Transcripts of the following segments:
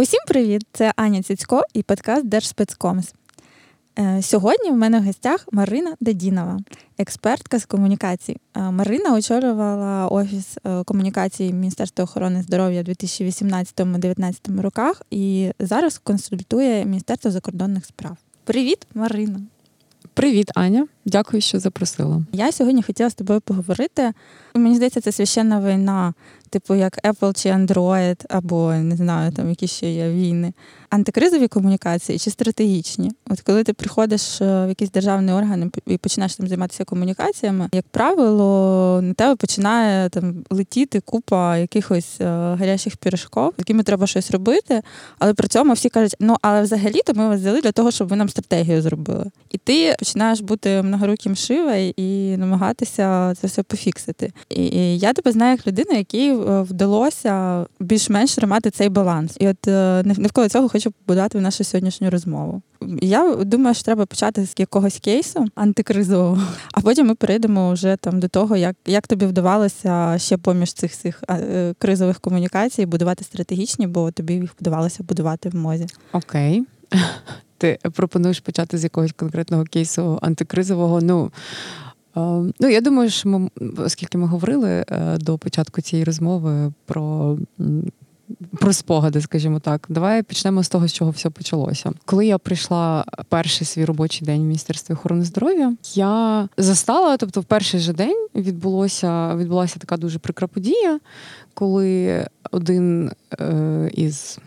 Усім привіт! Це Аня Цицько і подкаст Держспецкомс. Е, сьогодні в мене в гостях Марина Дедінова, експертка з комунікацій. Е, Марина очолювала офіс е, комунікації Міністерства охорони здоров'я у 2018-2019 роках і зараз консультує Міністерство закордонних справ. Привіт, Марина! Привіт, Аня. Дякую, що запросила. Я сьогодні хотіла з тобою поговорити. Мені здається, це священна війна, типу як Apple чи Android, або не знаю, там які ще є війни. Антикризові комунікації чи стратегічні? От коли ти приходиш е, в якийсь державний орган і починаєш там займатися комунікаціями, як правило, на тебе починає там летіти купа якихось е, гарячих пірожков, з якими треба щось робити. Але при цьому всі кажуть, ну але взагалі-то ми вас взяли для того, щоб ви нам стратегію зробили. І ти починаєш бути многоруким шивою і намагатися це все пофіксити. І я тебе знаю як людину, якій е, вдалося більш-менш тримати цей баланс. І от навколо цього хочу побудувати нашу сьогоднішню розмову. Я думаю, що треба почати з якогось кейсу антикризового, а потім ми перейдемо вже там до того, як як тобі вдавалося ще поміж цих цих е, кризових комунікацій будувати стратегічні, бо тобі їх вдавалося будувати в мозі. Окей. Ти пропонуєш почати з якогось конкретного кейсу антикризового. Ну е, ну я думаю, що ми, оскільки ми говорили е, до початку цієї розмови про про спогади, скажімо так. Давай почнемо з того, з чого все почалося. Коли я прийшла перший свій робочий день в Міністерстві охорони здоров'я, я застала, тобто, в перший же день відбулося відбулася така дуже прикра подія, коли один е, із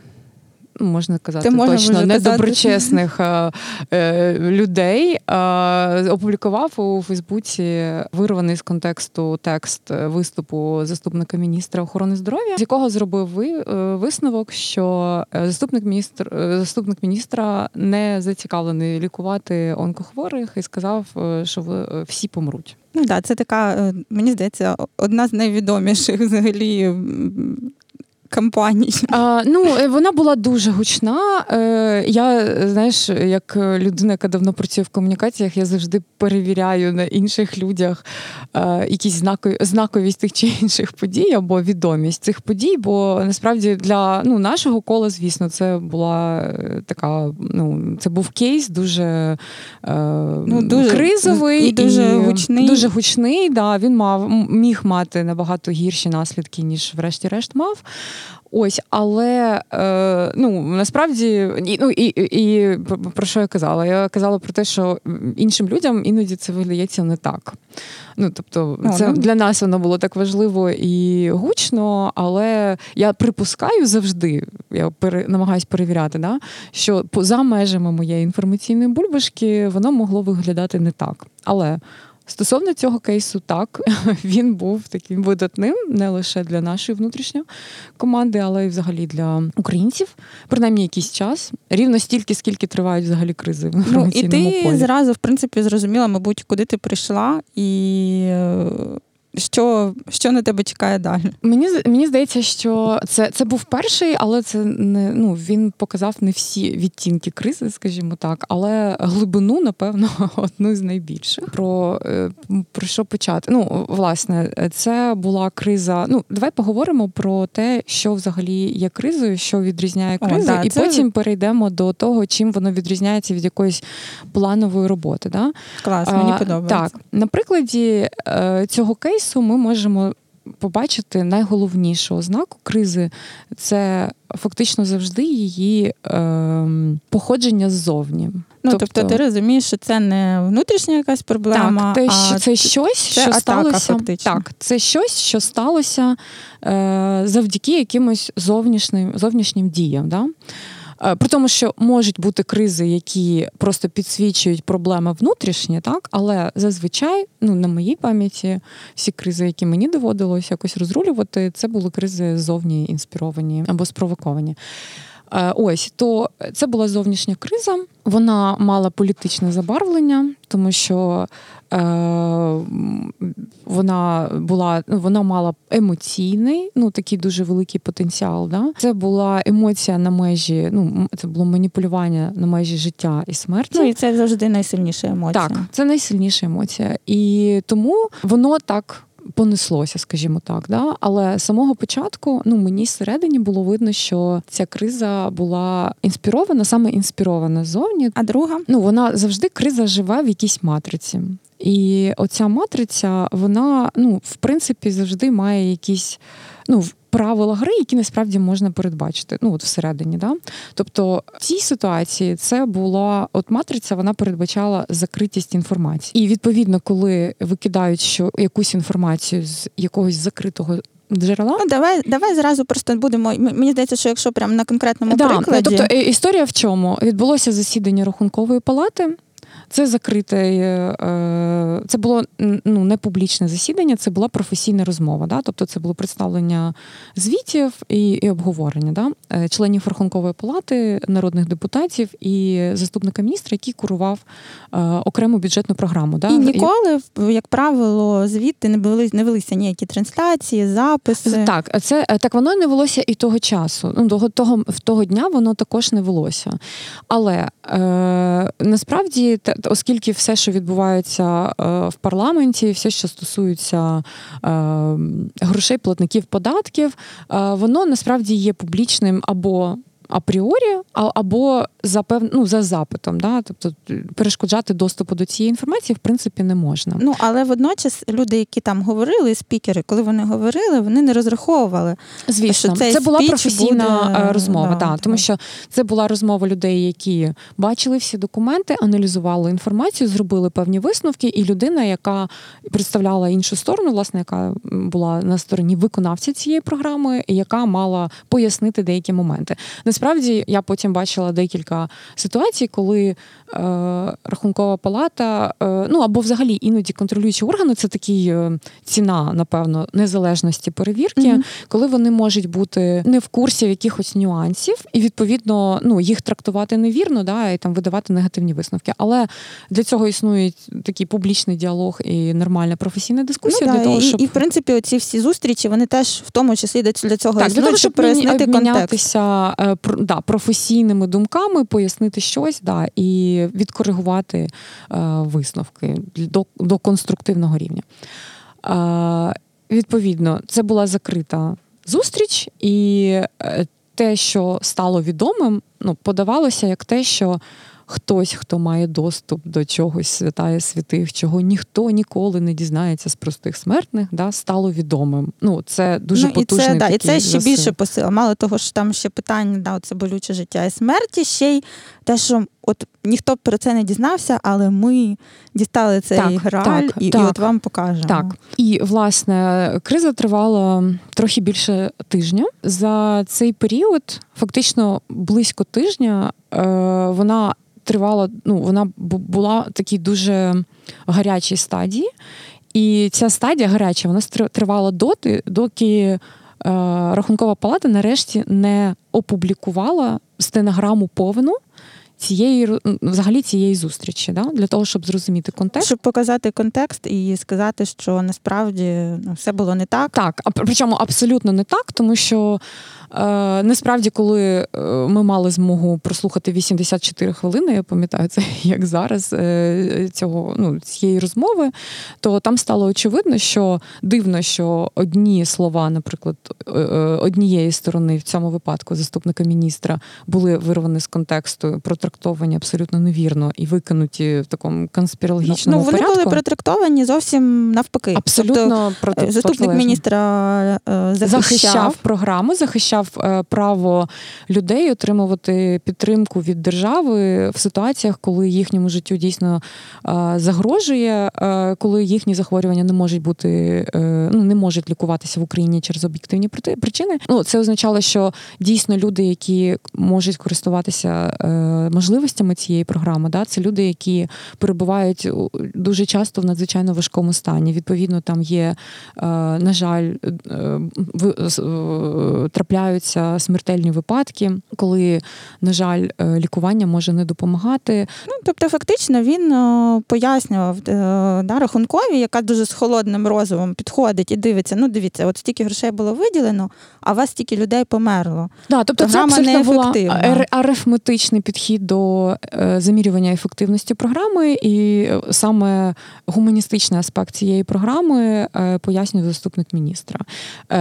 можна казати, Ти точно недоброчесних е, е, людей е, опублікував у Фейсбуці вирваний з контексту текст виступу заступника міністра охорони здоров'я, з якого зробив ви, висновок, що заступник міністр заступник міністра не зацікавлений лікувати онкохворих і сказав, що всі помруть. Ну так, це така, мені здається, одна з найвідоміших взагалі кампаній? А, Ну, е, вона була дуже гучна. Е, Я, знаєш, як людина, яка давно працює в комунікаціях, я завжди перевіряю на інших людях е, якісь знакові, знаковість тих чи інших подій або відомість цих подій. Бо насправді для ну, нашого кола, звісно, це була така, ну, це був кейс дуже, е, ну, дуже кризовий і дуже і гучний. Дуже гучний, да, Він мав міг мати набагато гірші наслідки, ніж врешті-решт мав. Ось, але е, ну насправді і, ну і, і про що я казала? Я казала про те, що іншим людям іноді це видається не так. Ну тобто, це ну. для нас воно було так важливо і гучно, але я припускаю завжди, я пере, намагаюся перевіряти, да, що поза межами моєї інформаційної бульбашки воно могло виглядати не так. Але Стосовно цього кейсу, так він був таким видатним не лише для нашої внутрішньої команди, але й взагалі для українців, принаймні якийсь час, рівно стільки, скільки тривають взагалі кризи в Ну, І ти полі. зразу, в принципі, зрозуміла, мабуть, куди ти прийшла і. Що що на тебе чекає далі? Мені мені здається, що це це був перший, але це не ну він показав не всі відтінки кризи, скажімо так, але глибину, напевно, одну з найбільших. Про е, про що почати? Ну, власне, це була криза. Ну, давай поговоримо про те, що взагалі є кризою, що відрізняє кризу, О, да, і це... потім перейдемо до того, чим воно відрізняється від якоїсь планової роботи. Да? Клас, мені подобається. Так, на прикладі е, цього кейсу ми можемо побачити найголовнішу ознаку кризи це фактично завжди її е, походження ззовні. Ну, тобто, тобто ти розумієш, що це не внутрішня якась проблема. Так, те, а це щось, це що атака, сталося. Фактично. Так, це щось, що сталося е, завдяки якимось зовнішнім зовнішнім діям. Да? Е, при тому, що можуть бути кризи, які просто підсвічують проблеми внутрішні, так але зазвичай, ну на моїй пам'яті, всі кризи, які мені доводилось якось розрулювати, це були кризи зовні інспіровані або спровоковані. Е, ось то це була зовнішня криза. Вона мала політичне забарвлення, тому що е, вона була вона мала емоційний, ну такий дуже великий потенціал. Да? Це була емоція на межі. Ну це було маніпулювання на межі життя і смерті. Ну і це завжди найсильніша емоція. Так, це найсильніша емоція, і тому воно так понеслося, скажімо так. Да? Але з самого початку ну, мені всередині було видно, що ця криза була інспірована, саме інспірована ззовні. А друга? Ну, вона завжди криза живе в якійсь матриці. І оця матриця, вона, ну, в принципі, завжди має якісь. Ну, правила гри, які насправді можна передбачити. Ну от всередині, да. Тобто в цій ситуації це була от матриця, вона передбачала закритість інформації. І відповідно, коли викидають що якусь інформацію з якогось закритого. Джерела? Ну, давай давай зразу просто будемо. Мені здається, що якщо прямо на конкретному да, прикладі... Тобто історія в чому? Відбулося засідання рахункової палати. Це закрите, е, це було ну, не публічне засідання, це була професійна розмова. Да? Тобто це було представлення звітів і і обговорення да? Е, членів Рахункової палати, народних депутатів і заступника міністра, який курував е, окрему бюджетну програму. Да? І ніколи, як правило, звідти не були не велися ніякі трансляції, записи. Так, це так воно не велося і того часу. Ну, того, того, в того дня воно також не велося. Але е, насправді оскільки все, що відбувається е, в парламенті, все, що стосується е, грошей платників податків, е, воно насправді є публічним або апріорі, або за пев... ну, за запитом. Да? Тобто перешкоджати доступу до цієї інформації в принципі не можна. Ну але водночас люди, які там говорили, спікери, коли вони говорили, вони не розраховували. Звісно, що це була професійна буде... Е, розмова, да, да, тому що це була розмова людей, які бачили всі документи, аналізували інформацію, зробили певні висновки, і людина, яка представляла іншу сторону, власне, яка була на стороні виконавця цієї програми, яка мала пояснити деякі моменти. Насправді я потім бачила декілька ситуацій, коли е, рахункова палата, е, ну або взагалі іноді контролюючі органи, це такий е, ціна, напевно, незалежності перевірки, mm-hmm. коли вони можуть бути не в курсі якихось нюансів, і відповідно ну, їх трактувати невірно, да, і там видавати негативні висновки. Але для цього існує такий публічний діалог і нормальна професійна дискусія. Ну, для того, щоб... І, і в принципі, оці всі зустрічі вони теж в тому числі для цього так, існують, для того, щоб прояснити контекст. Да, професійними думками пояснити щось да, і відкоригувати е, висновки до, до конструктивного рівня. Е, Відповідно, це була закрита зустріч, і е, те, що стало відомим, ну, подавалося як те, що хтось, хто має доступ до чогось святає святих, чого ніхто ніколи не дізнається з простих смертних, да, стало відомим. Ну, це дуже ну, потужний і це, да, і це ще більше посила. Мало того, що там ще питання, да, це болюче життя і смерті, ще й те, що от ніхто про це не дізнався, але ми дістали цей так, граль так, і, так, і от вам покажемо. Так. І власне криза тривала трохи більше тижня. За цей період, фактично близько тижня, е, вона тривала, ну вона була в такій дуже гарячій стадії. І ця стадія гаряча, вона тривала доти, доки е, рахункова палата нарешті не опублікувала стенограму повну цієї взагалі цієї зустрічі, да? для того, щоб зрозуміти контекст. Щоб показати контекст і сказати, що насправді ну, все було не так. Так, а причому абсолютно не так, тому що Е, насправді, коли е, ми мали змогу прослухати 84 хвилини, я пам'ятаю це як зараз е, цього ну, цієї розмови, то там стало очевидно, що дивно, що одні слова, наприклад, однієї сторони в цьому випадку заступника міністра були вирвані з контексту, протрактовані абсолютно невірно і викинуті в такому конспірологічному ну, вони порядку. були протрактовані зовсім навпаки. Абсолютно тобто, заступник міністра захищав. захищав програму, захищав е, право людей отримувати підтримку від держави в ситуаціях, коли їхньому життю дійсно е, загрожує, е, коли їхні захворювання не можуть бути, ну не можуть лікуватися в Україні через об'єктивні причини. Ну це означало, що дійсно люди, які можуть користуватися можливостями цієї програми, да, це люди, які перебувають дуже часто в надзвичайно важкому стані. Відповідно, там є, на жаль, трапляють трапляються смертельні випадки, коли, на жаль, е, лікування може не допомагати. Ну тобто, фактично, він е, пояснював е, да, рахункові, яка дуже з холодним розумом підходить і дивиться. Ну, дивіться, от стільки грошей було виділено, а у вас стільки людей померло. Да, тобто Програма це абсолютно була арифметичний підхід до е, замірювання ефективності програми, і саме гуманістичний аспект цієї програми пояснює заступник міністра.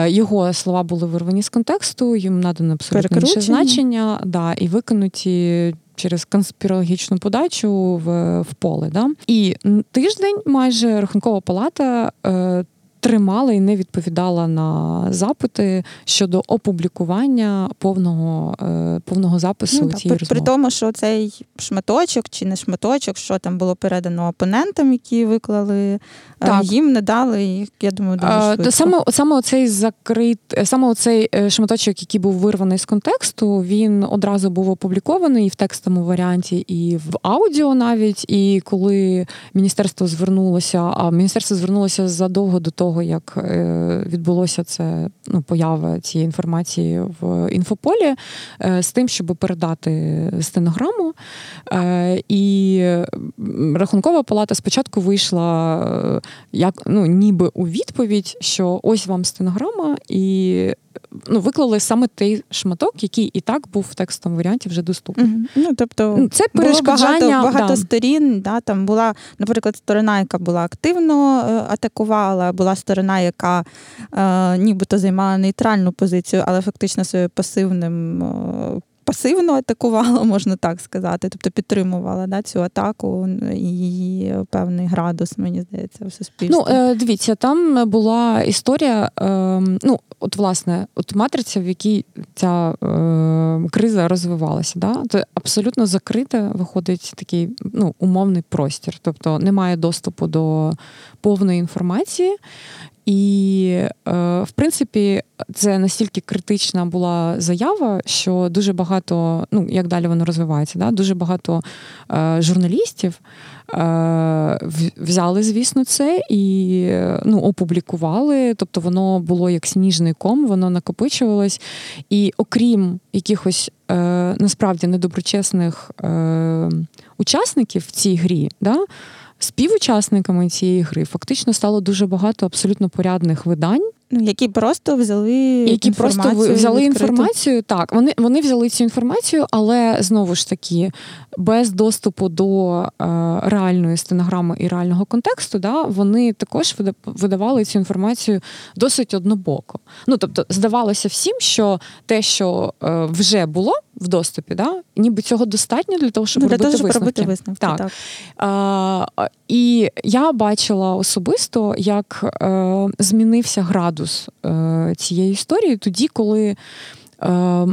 Його слова були вирвані з контексту, їм надано абсолютно інше значення, да, і викинуті через конспірологічну подачу в в поле. Да? І тиждень майже рахункова палата е, тримала і не відповідала на запити щодо опублікування повного е, повного запису ну, цієї при, при тому, що цей шматочок чи не шматочок, що там було передано опонентам, які виклали, е, так. їм не дали. І, я думаю, дуже швидко. саме саме оцей закрит, саме оцей е, шматочок, який був вирваний з контексту, він одразу був опублікований і в текстовому варіанті, і в аудіо навіть. І коли міністерство звернулося, а міністерство звернулося задовго до того того, як е, відбулося це ну, поява цієї інформації в інфополі, е, з тим, щоб передати стенограму. Е, і рахункова палата спочатку вийшла як ну, ніби у відповідь, що ось вам стенограма, і ну, виклали саме той шматок, який і так був в текстовому варіанті вже доступний. Mm-hmm. Ну, тобто Це перешкоджання було багато, багато да. сторін. Да, Там була, наприклад, сторона, яка була активно атакувала, була сторона, яка е, нібито займала нейтральну позицію, але фактично своїм пасивним. Е, пасивно атакувала, можна так сказати, тобто підтримувала да, цю атаку і її певний градус, мені здається, в суспільстві. Ну, е, дивіться, там була історія. Е, ну, от, власне, от матриця, в якій ця е, криза розвивалася, да, то абсолютно закрита виходить такий ну, умовний простір, тобто немає доступу до повної інформації. І, е, в принципі, це настільки критична була заява, що дуже багато, ну як далі воно розвивається, да? дуже багато е, журналістів е, взяли, звісно, це і ну, опублікували. Тобто воно було як сніжний ком, воно накопичувалось. І окрім якихось насправді недоброчесних учасників в цій грі, да? Співучасниками цієї гри фактично стало дуже багато абсолютно порядних видань. Ну, які просто взяли які інформацію просто взяли відкриту. інформацію. Так, вони вони взяли цю інформацію, але знову ж таки без доступу до е, реальної стенограми і реального контексту, да, вони також видавали цю інформацію досить однобоко. Ну тобто, здавалося всім, що те, що е, вже було в доступі, да, ніби цього достатньо для того, щоб ну, для робити того, щоб робити висновки. Так. так. А, І я бачила особисто, як е, змінився градус е, цієї історії тоді, коли. Е,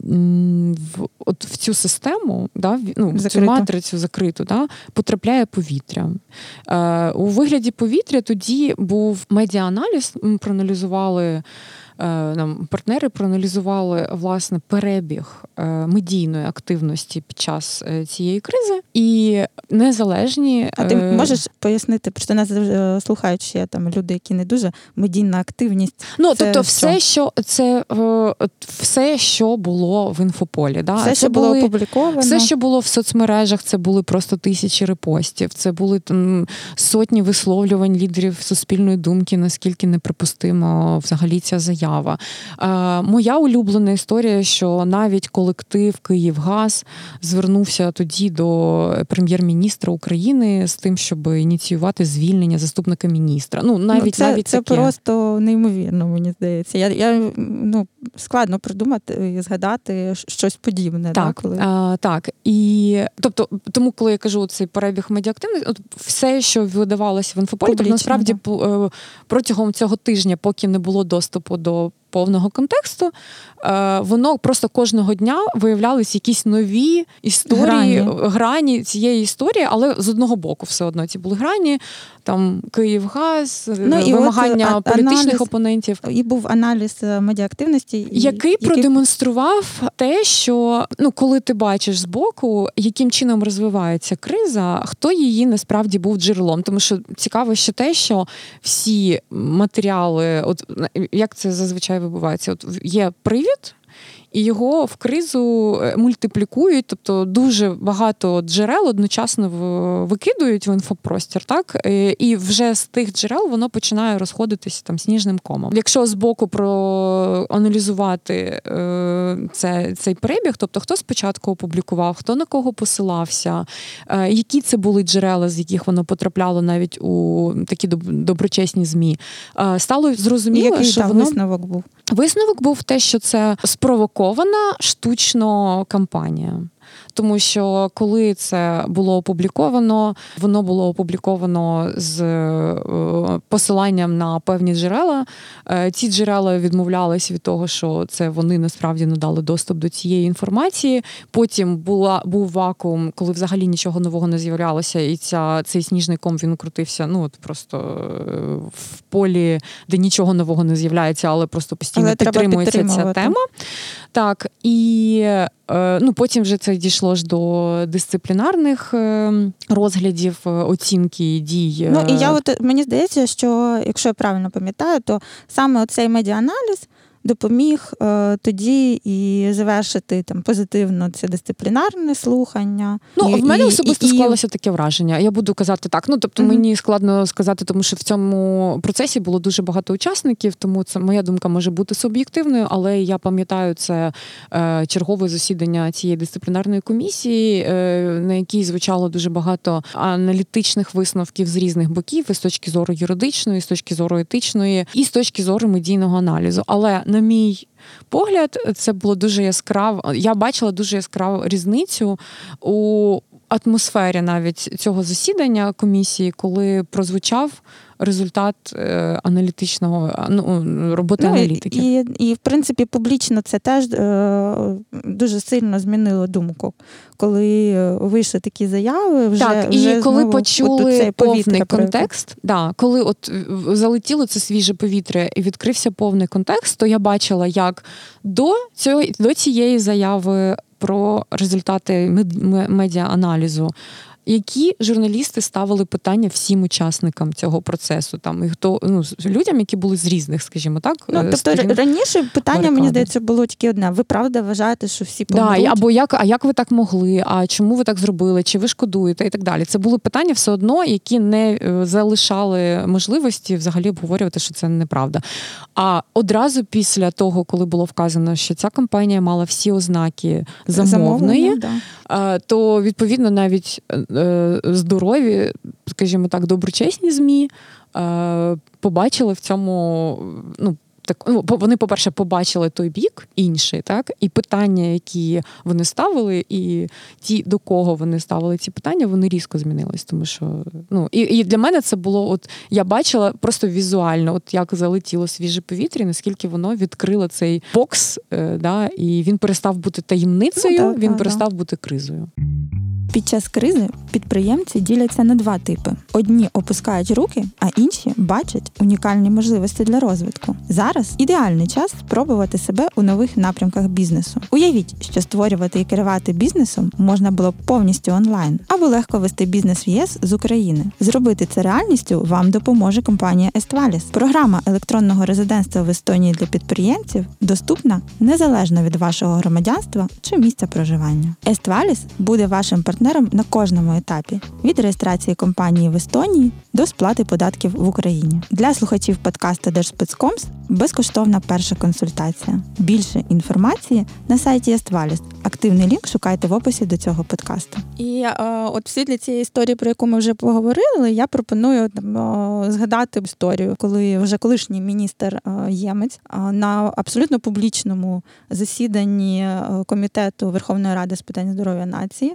в от в цю систему, да, ну, в цю матрицю закриту, да, потрапляє повітря. Е, У вигляді повітря тоді був медіааналіз, ми проаналізували нам партнери проаналізували власне перебіг е, медійної активності під час е, цієї кризи і незалежні. А ти можеш пояснити, просто нас слухають ще там люди, які не дуже медійна активність. Ну це тобто, все, що це все, що було в інфополі, да все, це що було опубліковано, все, що було в соцмережах, це були просто тисячі репостів. Це були там сотні висловлювань лідерів суспільної думки, наскільки неприпустимо взагалі ця заява заява. Е, Моя улюблена історія, що навіть колектив Київгаз звернувся тоді до прем'єр-міністра України з тим, щоб ініціювати звільнення заступника міністра. Ну навіть ну, це, навіть це таке. просто неймовірно, мені здається. Я я ну складно придумати і згадати щось подібне. Так, да, коли... а, так. І тобто, тому, коли я кажу цей перебіг медіактивності, от все, що видавалося в інфополі, тобто насправді да. Е, протягом цього тижня, поки не було доступу до до повного контексту, е, воно просто кожного дня виявлялись якісь нові історії, грані. грані цієї історії, але з одного боку все одно ці були грані, там Київгаз, ну, і вимагання от, політичних аналіз, опонентів. І був аналіз е, медіаактивності, який, який продемонстрував те, що ну, коли ти бачиш збоку, яким чином розвивається криза, хто її насправді був джерелом. Тому що цікаво ще те, що всі матеріали, от як це зазвичай вибувається, от є привід. І його в кризу е, мультиплікують, тобто дуже багато джерел одночасно викидують в інфопростір, так е, і вже з тих джерел воно починає розходитися там сніжним комом. Якщо з боку проаналізувати е, це, цей перебіг, тобто хто спочатку опублікував, хто на кого посилався, які це були джерела, з яких воно потрапляло навіть у такі доброчесні змі, стало зрозуміло, Який що там воно... висновок був. Висновок був те, що це спровокована штучно кампанія тому що коли це було опубліковано, воно було опубліковано з е, посиланням на певні джерела. Е, ці джерела відмовлялись від того, що це вони насправді надали доступ до цієї інформації. Потім була був вакуум, коли взагалі нічого нового не з'являлося, і ця цей сніжний ком він крутився. Ну от просто е, в полі, де нічого нового не з'являється, але просто постійно але підтримується ця тема. Так і ну потім вже це дійшло дійшло ж до дисциплінарних е, розглядів, е, оцінки дій. Ну і я от мені здається, що якщо я правильно пам'ятаю, то саме оцей медіаналіз допоміг е, тоді і завершити там позитивно це дисциплінарне слухання. Ну і, в мене і, особисто і, склалося таке враження. Я буду казати так. Ну тобто, mm-hmm. мені складно сказати, тому що в цьому процесі було дуже багато учасників, тому це моя думка може бути суб'єктивною, але я пам'ятаю це е, чергове засідання цієї дисциплінарної комісії, е, на якій звучало дуже багато аналітичних висновків з різних боків, і з точки зору юридичної, і з точки зору етичної, і з точки зору медійного аналізу. Але на мій погляд, це було дуже яскраво. Я бачила дуже яскраву різницю у атмосфері навіть цього засідання комісії, коли прозвучав результат е, аналітичного ну, роботи ну, аналітики. І, і, в принципі, публічно це теж е, дуже сильно змінило думку, коли вийшли такі заяви, вже так, вже і коли почули повний контекст, да, коли от залетіло це свіже повітря і відкрився повний контекст, то я бачила, як до цього до цієї заяви про результати медіа-аналізу. Які журналісти ставили питання всім учасникам цього процесу? Там і хто ну людям, які були з різних, скажімо так, ну тобто сторін, раніше питання барикади. мені здається було тільки одне: ви правда вважаєте, що всі помруть? Да, або як, а як ви так могли? А чому ви так зробили? Чи ви шкодуєте? І так далі. Це були питання все одно, які не е, залишали можливості взагалі обговорювати, що це неправда. А одразу після того, коли було вказано, що ця кампанія мала всі ознаки замовної, да. То відповідно навіть е, Е, здорові, скажімо так, доброчесні змі побачили в цьому ну, так ну, вони, по-перше, побачили той бік інший, так і питання, які вони ставили, і ті, до кого вони ставили ці питання, вони різко змінились. Тому що ну і і для мене це було, от я бачила просто візуально, от як залетіло свіже повітря, наскільки воно відкрило цей бокс, е, да, і він перестав бути таємницею, ну, так, він так, перестав так. бути кризою. Під час кризи підприємці діляться на два типи: одні опускають руки, а інші бачать унікальні можливості для розвитку. Зараз ідеальний час спробувати себе у нових напрямках бізнесу. Уявіть, що створювати і керувати бізнесом можна було повністю онлайн, або легко вести бізнес в ЄС з України. Зробити це реальністю вам допоможе компанія Естваліс. Програма електронного резидентства в Естонії для підприємців доступна незалежно від вашого громадянства чи місця проживання. Естваліс буде вашим партнером партнером на кожному етапі від реєстрації компанії в Естонії до сплати податків в Україні. Для слухачів подкасту Держспецкомс безкоштовна перша консультація. Більше інформації на сайті Естваліс. Активний лінк шукайте в описі до цього подкасту. І е, от всі для цієї історії, про яку ми вже поговорили, я пропоную там е, згадати історію, коли вже колишній міністр е, Ємець е, на абсолютно публічному засіданні е, комітету Верховної Ради з питань здоров'я нації.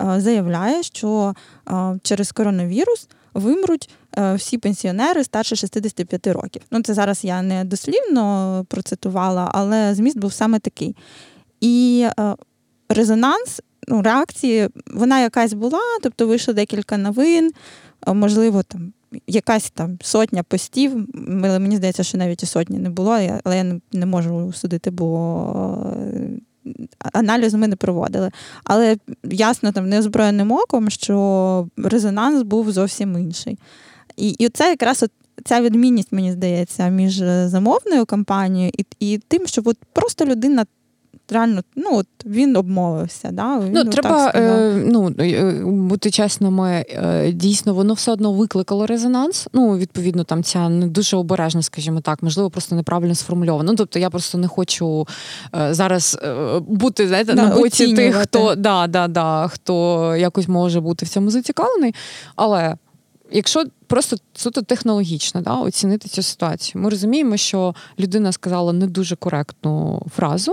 Е, заявляє, що е, через коронавірус вимруть е, всі пенсіонери старше 65 років. Ну, це зараз я не дослівно процитувала, але зміст був саме такий. І резонанс, ну, реакції, вона якась була, тобто вийшло декілька новин, можливо, там. Якась там сотня постів, мені здається, що навіть і сотні не було, але я не можу судити, бо аналізу ми не проводили. Але ясно, там неозброєним оком, що резонанс був зовсім інший. І і це якраз от ця відмінність, мені здається, між замовною кампанією і і тим, що от просто людина реально ну, от він обмовився. Да? Він ну, Треба е, ну, е, бути чесними, е, дійсно, воно все одно викликало резонанс. Ну, відповідно, там ця не дуже обережна, скажімо так, можливо, просто неправильно сформульовано. Ну, тобто я просто не хочу е, зараз е, бути знаєте, да, на боці тих, хто да, да, да, хто якось може бути в цьому зацікавлений. Але якщо просто суто технологічно да, оцінити цю ситуацію, ми розуміємо, що людина сказала не дуже коректну фразу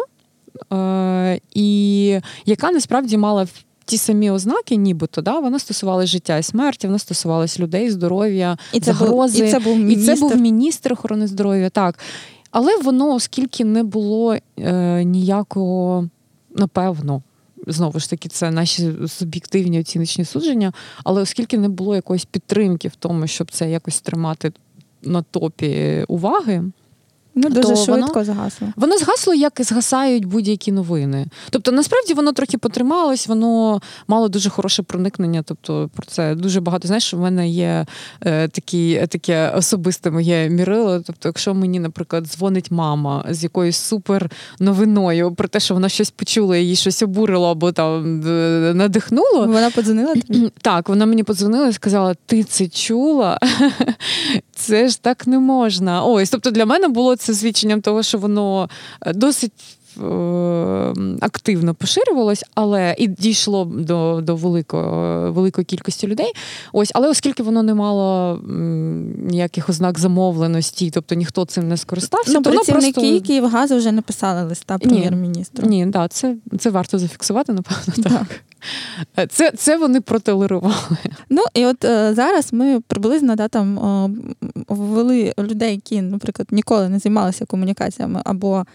і яка насправді мала ті самі ознаки, нібито да, вона стосувалася життя і смерті, вона стосувалася людей, здоров'я, і це загрози. Був, і це був міністр. І це був міністр охорони здоров'я. Так. Але воно, оскільки не було е, ніякого, напевно. Знову ж таки, це наші суб'єктивні оціночні судження, але оскільки не було якоїсь підтримки в тому, щоб це якось тримати на топі уваги, Ну, дуже швидко воно, згасло. Воно згасло, як і згасають будь-які новини. Тобто, насправді воно трохи потрималось, воно мало дуже хороше проникнення. Тобто, про це дуже багато. Знаєш, у мене є е, такі, таке особисте моє мірило. Тобто, якщо мені, наприклад, дзвонить мама з якоюсь супер новиною про те, що вона щось почула, її щось обурило або там надихнуло. Вона подзвонила тобі? Так, вона мені подзвонила і сказала: Ти це чула? Це ж так не можна. Ось, тобто для мене було це свідченням того, що воно е, досить. Е, активно поширювалось, але і дійшло до до великої великої кількості людей. Ось, але оскільки воно не мало ніяких ознак замовленості, тобто ніхто цим не скористався, ну, то воно просто... Київгазу вже написали листа прем'єр-міністру. Ні, ні, да, це це варто зафіксувати, напевно. так. Це це вони протолерували. Ну і от е, зараз ми приблизно да, там ввели людей, які, наприклад, ніколи не займалися комунікаціями або е,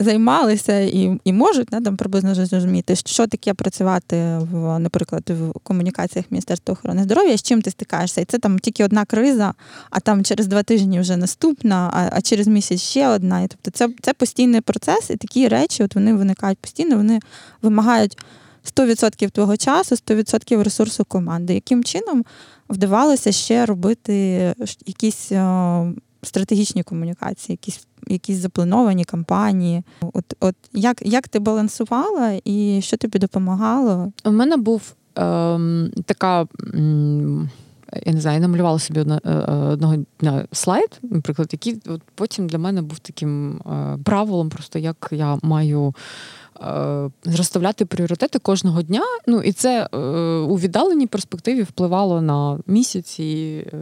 займалися і і можуть да, там приблизно зрозуміти, що таке працювати в, наприклад, в комунікаціях Міністерства охорони здоров'я, з чим ти стикаєшся. І це там тільки одна криза, а там через два тижні вже наступна, а а через місяць ще одна. І, тобто це це постійний процес, і такі речі от вони виникають постійно, вони вимагають 100% твого часу, 100% ресурсу команди. Яким чином вдавалося ще робити якісь о, стратегічні комунікації, якісь якісь заплановані кампанії? От от як як ти балансувала і що тобі допомагало? У мене був ем, така. Ем... Я не знаю, я намалювала собі е, е, одного дня слайд, наприклад, який от потім для мене був таким е, правилом, просто як я маю розставляти пріоритети кожного дня. Ну і це е, у віддаленій перспективі впливало на місяці, е,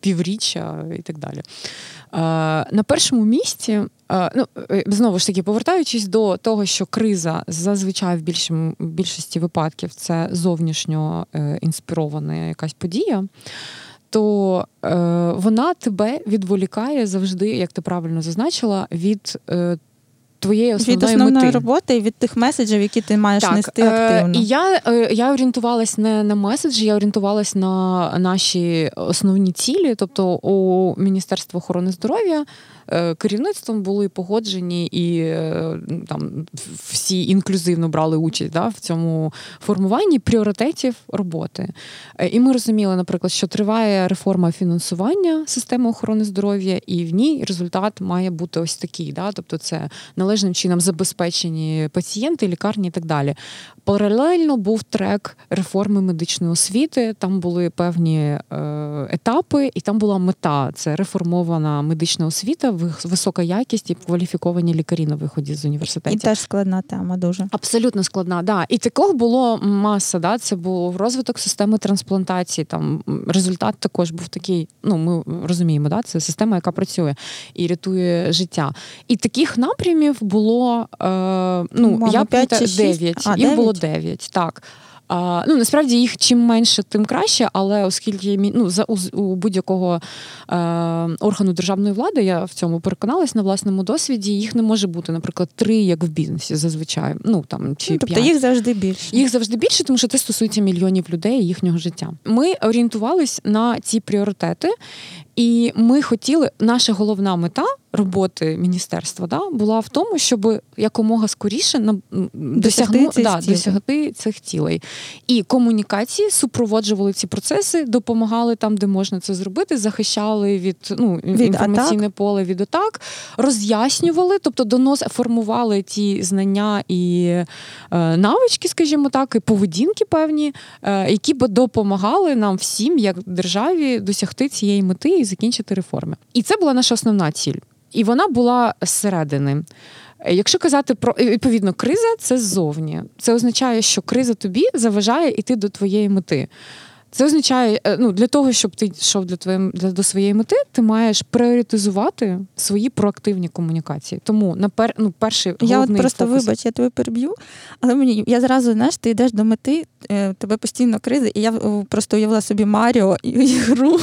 півріччя і так далі. На першому місці, ну знову ж таки, повертаючись до того, що криза зазвичай в більшому більшості випадків це зовнішньо інспірована якась подія. То е, вона тебе відволікає завжди, як ти правильно зазначила, від е, твоєї основної від основної мети. роботи і від тих меседжів, які ти маєш так, нести е, активно. І я е, я орієнтувалась не на меседжі, я орієнтувалась на наші основні цілі, тобто у Міністерство охорони здоров'я. Е, керівництвом були погоджені і е, там всі інклюзивно брали участь да, в цьому формуванні пріоритетів роботи. Е, і ми розуміли, наприклад, що триває реформа фінансування системи охорони здоров'я, і в ній результат має бути ось такий. Да? Тобто, це належним чином забезпечені пацієнти, лікарні і так далі. Паралельно був трек реформи медичної освіти. Там були певні етапи, і там була мета це реформована медична освіта висока якість і кваліфіковані лікарі на виході з університету. І теж складна тема дуже. Абсолютно складна, да. І такого було маса. Да? Це був розвиток системи трансплантації. Там результат також був такий. Ну, ми розуміємо, да? це система, яка працює і рятує життя. І таких напрямів було е, ну, Мама, я 5 9. А, Їх 9? було 9, так. А, Ну насправді їх чим менше, тим краще, але оскільки ну, за у, у будь-якого е, органу державної влади, я в цьому переконалась на власному досвіді. Їх не може бути, наприклад, три, як в бізнесі, зазвичай. Ну там чи ну, тобто їх завжди більше. Їх завжди більше, тому що це стосується мільйонів людей і їхнього життя. Ми орієнтувались на ці пріоритети. І ми хотіли, наша головна мета роботи міністерства да, була в тому, щоб якомога скоріше досягну, цих да, досягти цих цілей. І комунікації супроводжували ці процеси, допомагали там, де можна це зробити, захищали від ну, від інформаційне атак. поле від атак, роз'яснювали, тобто донос формували ті знання і е, навички, скажімо так, і поведінки певні, е, які б допомагали нам всім, як державі, досягти цієї мети і закінчити реформи. І це була наша основна ціль. І вона була зсередини. Якщо казати про відповідно, криза це ззовні. Це означає, що криза тобі заважає іти до твоєї мети. Це означає, е, ну для того, щоб ти йшов для твоєї для до своєї мети, ти маєш пріоритизувати свої проактивні комунікації. Тому на пер, ну, перший головний я от просто фокус... вибач, я тебе переб'ю, але мені я зразу знаєш, ти йдеш до мети, е, тебе постійно криза, і я просто уявила собі Маріо і гру.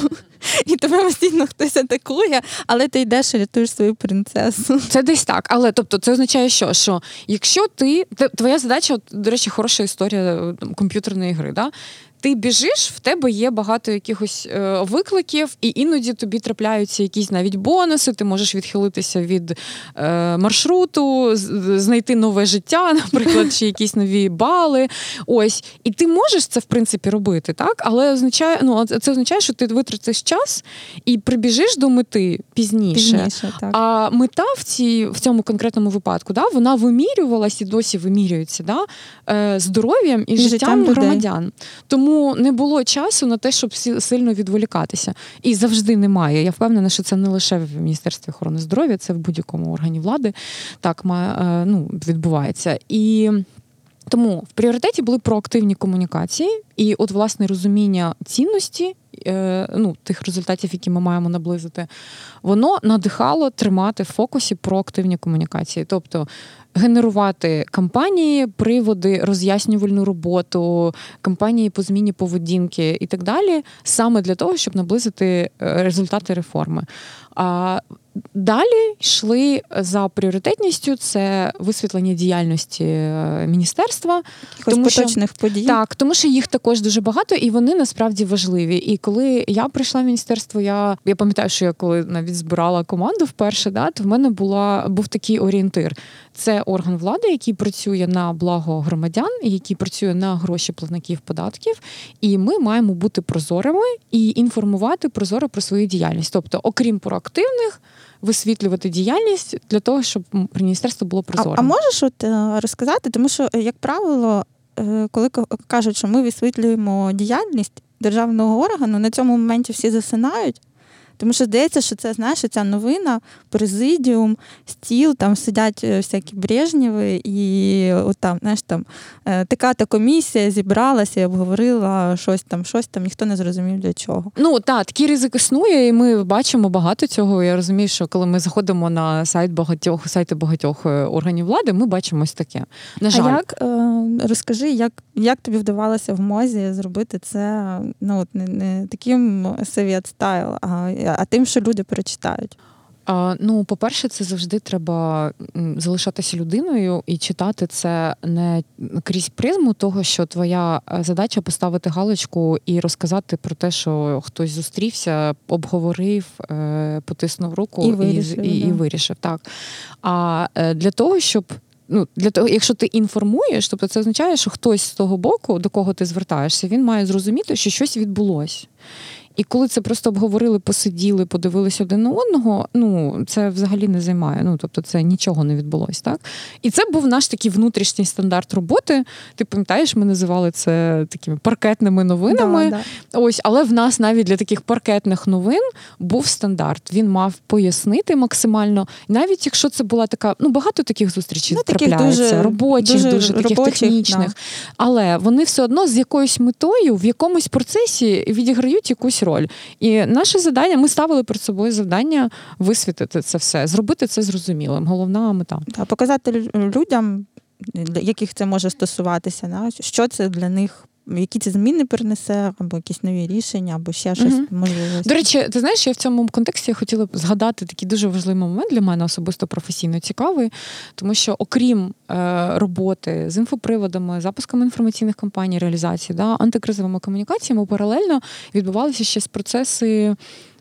І тебе постійно хтось атакує, але ти йдеш і рятуєш свою принцесу. Це десь так. Але тобто, це означає, що що якщо ти твоя задача, от, до речі, хороша історія комп'ютерної гри. Да? Ти біжиш, в тебе є багато якихось е, викликів, і іноді тобі трапляються якісь навіть бонуси. Ти можеш відхилитися від е, маршруту, знайти нове життя, наприклад, чи якісь нові бали. Ось, і ти можеш це в принципі робити, так? Але означає, ну це означає, що ти витратиш час і прибіжиш до мети пізніше. пізніше так. А мета в цій в цьому конкретному випадку, да, вона вимірювалась і досі вимірюється да, е, здоров'ям і, і життям, життям громадян. Тому тому не було часу на те, щоб сильно відволікатися. І завжди немає. Я впевнена, що це не лише в Міністерстві охорони здоров'я, це в будь-якому органі влади так е, ну, відбувається. І тому в пріоритеті були проактивні комунікації, і от власне розуміння цінності. Е, ну, тих результатів, які ми маємо наблизити, воно надихало тримати в фокусі проактивні комунікації, тобто генерувати кампанії, приводи, роз'яснювальну роботу, кампанії по зміні поведінки і так далі, саме для того, щоб наблизити е, результати реформи. А Далі йшли за пріоритетністю це висвітлення діяльності е, міністерства, тому поточних що, подій. Так, тому що їх також дуже багато, і вони насправді важливі. І коли я прийшла в міністерство, я я пам'ятаю, що я коли навіть збирала команду вперше, да, то в мене була був такий орієнтир. Це орган влади, який працює на благо громадян, який працює на гроші платників податків. І ми маємо бути прозорими і інформувати прозоро про свою діяльність. Тобто, окрім проактивних висвітлювати діяльність для того, щоб міністерство було прозоро. А, а можеш от е, розказати, тому що, е, як правило, е, коли кажуть, що ми висвітлюємо діяльність державного органу, на цьому моменті всі засинають. Тому що здається, що це знаєш, ця новина, президіум, стіл, там сидять е, всякі Брежнєви, і от там, знаєш, там е, така та комісія зібралася і обговорила щось там, щось там, ніхто не зрозумів для чого. Ну так, такий ризик існує, і ми бачимо багато цього. Я розумію, що коли ми заходимо на сайт багатьох сайти багатьох е, органів влади, ми бачимо ось таке. На жаль. А як розкажи, як як тобі вдавалося в мозі зробити це ну, от не, не таким совєт стайл, а а тим, що люди перечитають. А, Ну, по-перше, це завжди треба залишатися людиною і читати це не крізь призму того, що твоя е, задача поставити галочку і розказати про те, що хтось зустрівся, обговорив, е, потиснув руку і вирішив. І, і, і вирішив так. А е, для того, щоб ну для того, якщо ти інформуєш, тобто це означає, що хтось з того боку, до кого ти звертаєшся, він має зрозуміти, що щось відбулось. І коли це просто обговорили, посиділи, подивилися один на одного, ну це взагалі не займає. Ну тобто, це нічого не відбулось, так? І це був наш такий внутрішній стандарт роботи. Ти пам'ятаєш, ми називали це такими паркетними новинами. Да, да. Ось, але в нас навіть для таких паркетних новин був стандарт. Він мав пояснити максимально, навіть якщо це була така, ну багато таких зустрічей ну, трапляється, дуже, робочих, дуже, дуже таких робочих, технічних, да. але вони все одно з якоюсь метою в якомусь процесі відіграють якусь роль. І наше завдання, ми ставили перед собою завдання висвітити це все, зробити це зрозумілим. Головна мета. Та, показати людям, яких це може стосуватися, що це для них які ці зміни принесе, або якісь нові рішення, або ще щось угу. можливо. До речі, ти знаєш, я в цьому контексті хотіла б згадати такий дуже важливий момент для мене особисто професійно цікавий, тому що окрім е, роботи з інфоприводами, запусками інформаційних кампаній, реалізації, да, антикризовими комунікаціями, паралельно відбувалися ще процеси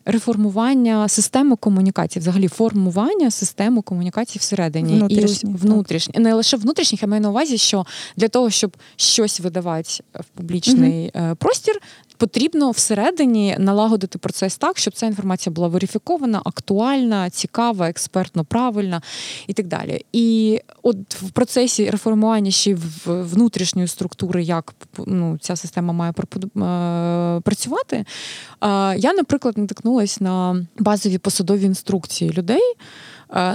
реформування системи комунікації, взагалі формування системи комунікації всередині Внутрішні, і внутрішні, не лише внутрішніх, я маю на увазі, що для того, щоб щось видавати в публічний угу. простір, потрібно всередині налагодити процес так, щоб ця інформація була верифікована, актуальна, цікава, експертно правильна і так далі. І от в процесі реформування ще в внутрішньої структури, як ну, ця система має е, працювати, я, наприклад, натикнулася на базові посадові інструкції людей.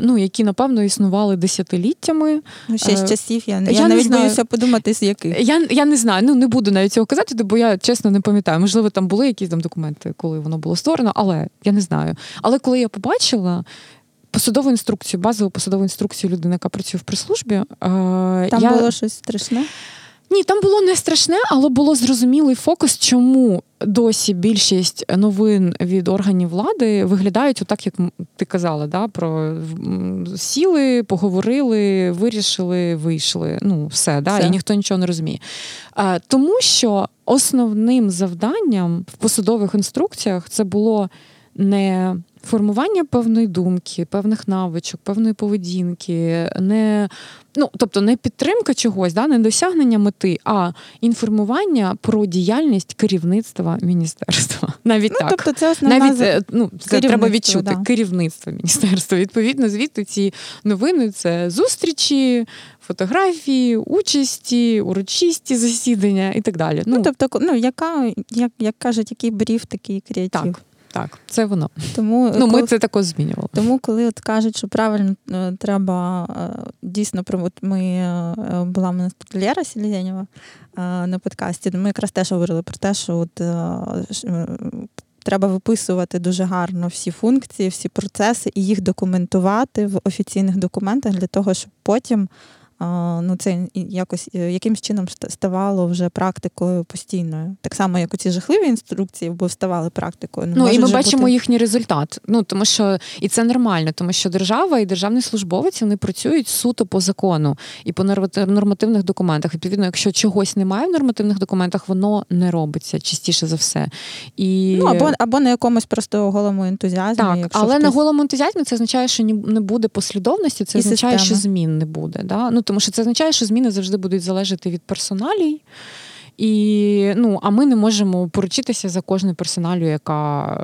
Ну, які, напевно, існували десятиліттями. Ну, ще з е, часів я, я, я навіть знаю. боюся подумати, з яких. Я я не знаю, ну не буду навіть цього казати, бо я чесно не пам'ятаю. Можливо, там були якісь там документи, коли воно було створено, але я не знаю. Але коли я побачила. Посадову інструкцію, базову посадову інструкцію людини, яка працює в прес-службі. Е, там я... було щось страшне? Ні, там було не страшне, але було зрозумілий фокус, чому досі більшість новин від органів влади виглядають отак, як ти казала, да, про сіли, поговорили, вирішили, вийшли. Ну, все, да, все. і ніхто нічого не розуміє. А, Тому що основним завданням в посадових інструкціях це було не формування певної думки, певних навичок, певної поведінки, не ну тобто не підтримка чогось, да, не досягнення мети, а інформування про діяльність керівництва міністерства. Навіть ну, так. Тобто це основна Навіть е, ну, це треба відчути да. керівництво міністерства. Відповідно, звідти ці новини це зустрічі. Фотографії, участі, урочисті засідання і так далі. Ну, ну тобто, ну яка, як як кажуть, який брів, такий креатив. Так. Так, це воно. Тому ну, коли, ми це також змінювали. Тому, коли от кажуть, що правильно е, треба е, дійсно от ми е, була в нас тут Лєра Сілєнєва на подкасті. Ми якраз теж говорили про те, що от треба виписувати дуже гарно всі функції, всі процеси і їх документувати в офіційних документах для того, щоб потім ну це якось е, якимсь чином ставало вже практикою постійною. Так само, як у ці жахливі інструкції, бо ставали практикою. Не ну і ми бачимо бути... їхній результат. Ну тому що і це нормально, тому що держава і державний службовець вони працюють суто по закону і по нормативних документах. Відповідно, якщо чогось немає в нормативних документах, воно не робиться частіше за все. І... Ну або або на якомусь просто голому ентузіазмі. Так, але хтось... на голому ентузіазмі це означає, що не буде послідовності, це і означає, система. що змін не буде. Да? Ну тому що це означає, що зміни завжди будуть залежати від персоналій. І ну, а ми не можемо поручитися за кожну персоналю, яка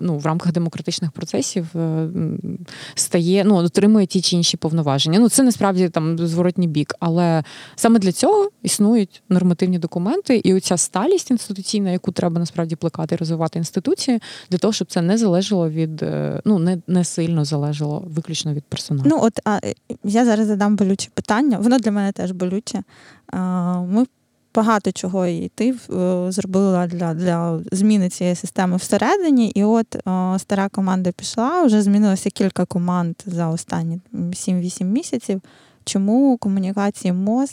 ну, в рамках демократичних процесів е, стає, ну, отримує ті чи інші повноваження. Ну, це насправді там зворотній бік, але саме для цього існують нормативні документи, і оця сталість інституційна, яку треба насправді плекати розвивати інституції, для того, щоб це не залежало від е, ну не, не сильно залежало виключно від персоналу. Ну от а я зараз задам болюче питання. Воно для мене теж болюче. Ми багато чого і ти е, зробила для для зміни цієї системи всередині. І от о, е, стара команда пішла, вже змінилося кілька команд за останні 7-8 місяців. Чому комунікації МОЗ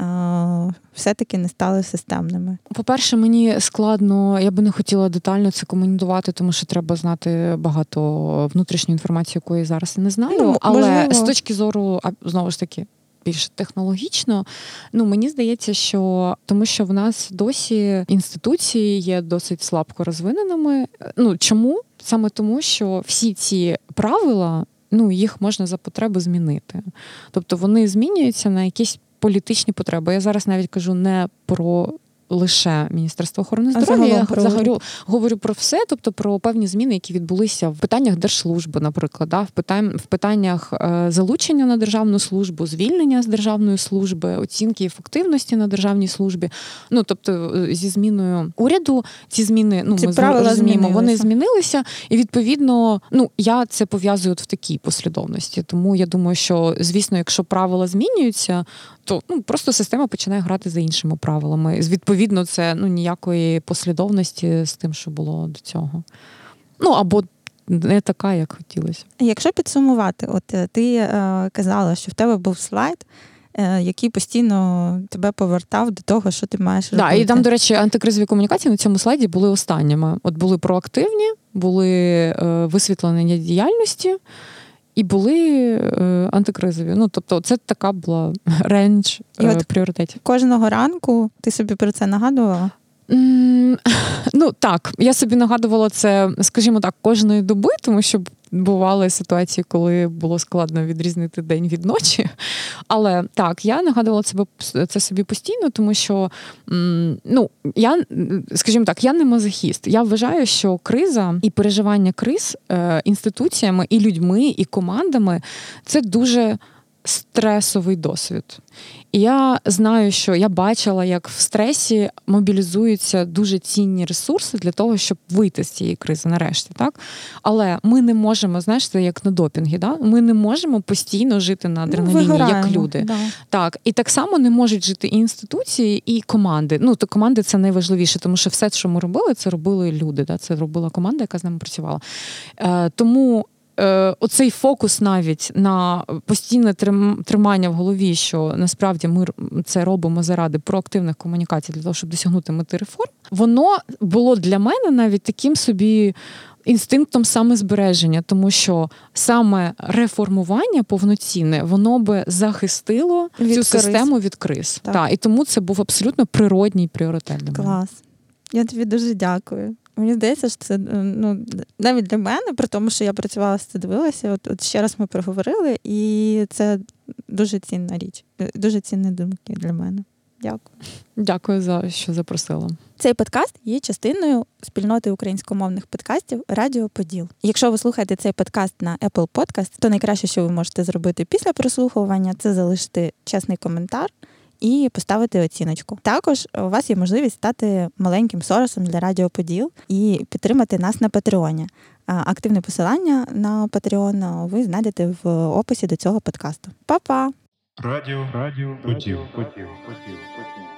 е, все-таки не стали системними? По-перше, мені складно, я би не хотіла детально це комунікувати, тому що треба знати багато внутрішньої інформації, якої зараз не знаю. Ну, Але можливо. з точки зору, знову ж таки, більш технологічно. Ну мені здається, що тому, що в нас досі інституції є досить слабко розвиненими. Ну чому? Саме тому, що всі ці правила, ну їх можна за потреби змінити. Тобто вони змінюються на якісь політичні потреби. Я зараз навіть кажу не про лише Міністерство охорони здоров'я. Я взагалі говорю про все, тобто про певні зміни, які відбулися в питаннях держслужби, наприклад, да, в питань в питаннях е, залучення на державну службу, звільнення з державної служби, оцінки ефективності на державній службі. Ну тобто, е, зі зміною уряду ці зміни ну ці ми розуміємо, вони змінилися, і відповідно, ну я це пов'язую в такій послідовності. Тому я думаю, що звісно, якщо правила змінюються, то ну просто система починає грати за іншими правилами. Відповідно, це ну ніякої послідовності з тим, що було до цього. Ну або не така, як хотілося. Якщо підсумувати, от е, ти е, казала, що в тебе був слайд. Е, який постійно тебе повертав до того, що ти маєш робити. Да, і там, до речі, антикризові комунікації на цьому слайді були останніми. От були проактивні, були е, висвітлення діяльності, і були е, антикризові. Ну тобто, це така була рендж е, пріоритетів. Кожного ранку ти собі про це нагадувала? Ну так, я собі нагадувала це, скажімо так, кожної доби, тому що бували ситуації, коли було складно відрізнити день від ночі. Але так, я нагадувала себе це собі постійно, тому що ну, я, скажімо так, я не мазохіст. Я вважаю, що криза і переживання криз е, інституціями і людьми, і командами це дуже стресовий досвід. І я знаю, що я бачила, як в стресі мобілізуються дуже цінні ресурси для того, щоб вийти з цієї кризи нарешті. так? Але ми не можемо, знаєш, це як на допінгі, да? ми не можемо постійно жити на ну, адреналіні, ну, як люди. Да. Так, І так само не можуть жити і інституції, і команди. Ну, то команди це найважливіше, тому що все, що ми робили, це робили люди. Да? Це робила команда, яка з нами працювала. Е, Тому оцей фокус навіть на постійне тримання в голові, що насправді ми це робимо заради проактивних комунікацій для того, щоб досягнути мети реформ, воно було для мене навіть таким собі. Інстинктом самозбереження, тому що саме реформування повноцінне воно би захистило від цю криз. систему від криз. Так. Та, і тому це був абсолютно природній пріоритет. для мене. Клас. Я тобі дуже дякую. Мені здається, що це ну навіть для мене, при тому, що я працювала з це дивилася. От от ще раз ми проговорили, і це дуже цінна річ, е, дуже цінні думки для мене. Дякую. Дякую за що запросила. Цей подкаст є частиною спільноти українськомовних подкастів Радіо Поділ. Якщо ви слухаєте цей подкаст на Apple Podcast, то найкраще, що ви можете зробити після прослухування, це залишити чесний коментар і поставити оціночку. Також у вас є можливість стати маленьким соросом для Радіо Поділ і підтримати нас на Патреоні. Активне посилання на Патреон ви знайдете в описі до цього подкасту. Па-па! Радіо Радіо Поділ. Поділ. Поділ.